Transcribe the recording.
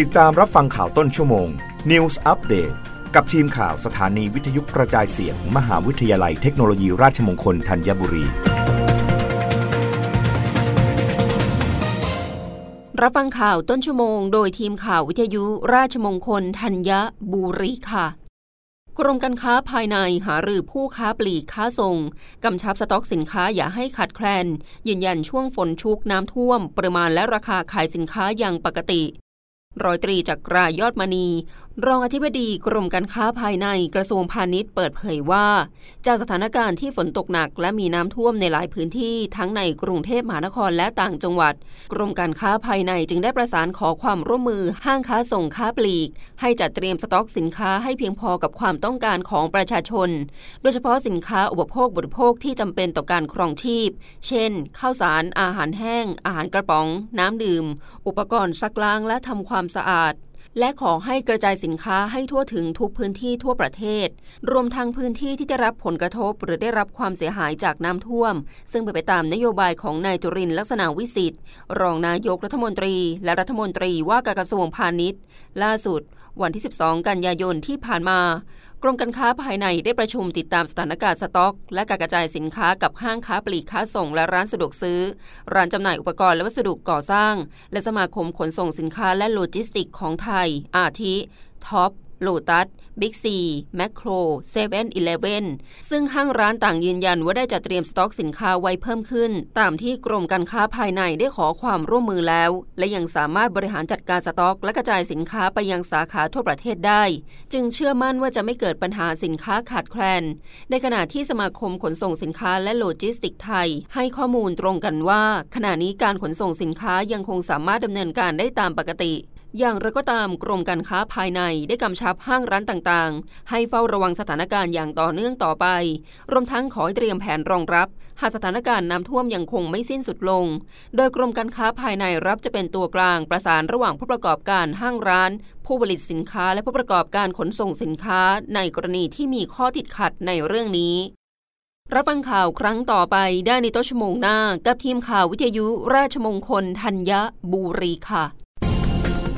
ติดตามรับฟังข่าวต้นชั่วโมง News Update กับทีมข่าวสถานีวิทยุกระจายเสียงมหาวิทยาลัยเทคโนโลยีราชมงคลธัญบุรี รับฟังข่าวต้นชั่วโมง โดยทีมข่าววิทยุราชมงคลธัญบุรีค่ะกรมการค้าภายในหารือผู้ค้าปลีกค้าส่ง กำชับสต็อกสินค้าอย่าให้ขาดแคลน ยืนยันช่วงฝนชุกน้ำท่วม ปริมาณและราคาขายสินค้าอย่างปกติ ร้อยตรีจักรายอดมณีรองอธิบดีกรมการค้าภายในกระทรวงพาณิชย์เปิดเผยว่า จากสถานการณ์ที่ฝนตกหนักและมีน้ำท่วมในหลายพื้นที่ทั้งในกรุงเทพมหานครและต่างจังหวัด กรมการค้าภายในจึงได้ประสานขอความร่วมมือห้างค้าส่งค้าปลีก ให้จัดเตรียมสต็อกสินค้าให้เพียงพอกับความต้องการของประชาชน โดยเฉพาะสินค้าอุปโภคบริโภคที่จำเป็นต่อการครองชีพ เช่น ข้าวสาร อาหารแห้ง อาหารกระป๋อง น้ำดื่ม อุปกรณ์ซักล้างและทำความสะอาด และขอให้กระจายสินค้าให้ทั่วถึงทุกพื้นที่ทั่วประเทศ รวมทั้งพื้นที่ที่ได้รับผลกระทบ หรือได้รับความเสียหายจากน้ำท่วม ซึ่งเป็นไปตามนโยบายของนายจุรินลักษณะวิสิทธิ์รองนายกรัฐมนตรี และรัฐมนตรีว่าการกระทรวงพาณิชย์ ล่าสุด วันที่ 12 กันยายนที่ผ่านมากรมการค้าภายในได้ประชุมติดตามสถานการณ์สต็อก และการกระจายสินค้ากับห้างค้าปลีกค้าส่งและร้านสะดวกซื้อ ร้านจำหน่ายอุปกรณ์และวัสดุก่อสร้าง และสมาคมขนส่งสินค้าและโลจิสติกของไทย อาทิ ท็อปส์โลตัสบิ๊กซีแมคโครเซเว่นอีเลฟเว่นซึ่งห้างร้านต่างยืนยันว่าได้จัดเตรียมสต็อกสินค้าไว้เพิ่มขึ้น ตามที่กรมการค้าภายในได้ขอความร่วมมือแล้ว และยังสามารถบริหารจัดการสต็อก และกระจายสินค้าไปยังสาขาทั่วประเทศได้ จึงเชื่อมั่นว่าจะไม่เกิดปัญหาสินค้าขาดแคลน ในขณะที่สมาคมขนส่งสินค้าและโลจิสติกไทย ให้ข้อมูลตรงกันว่า ขณะนี้การขนส่งสินค้ายังคงสามารถดำเนินการได้ตามปกติ อย่างไรก็ตามกรมการค้าภายในได้กำชับห้างร้านต่างๆ ให้เฝ้าระวังสถานการณ์อย่างต่อเนื่องต่อไป รวมทั้งขอเตรียมแผนรองรับ หากสถานการณ์น้ำท่วมยังคงไม่สิ้นสุดลง โดยกรมการค้าภายในรับจะเป็นตัวกลางประสานระหว่างผู้ประกอบการห้างร้าน ผู้ผลิตสินค้าและผู้ประกอบการขนส่งสินค้า ในกรณีที่มีข้อติดขัดในเรื่องนี้รับฟังข่าวครั้งต่อไปได้ในต้นชั่วโมงหน้า กับทีมข่าววิทยุราชมงคลธัญบุรีค่ะ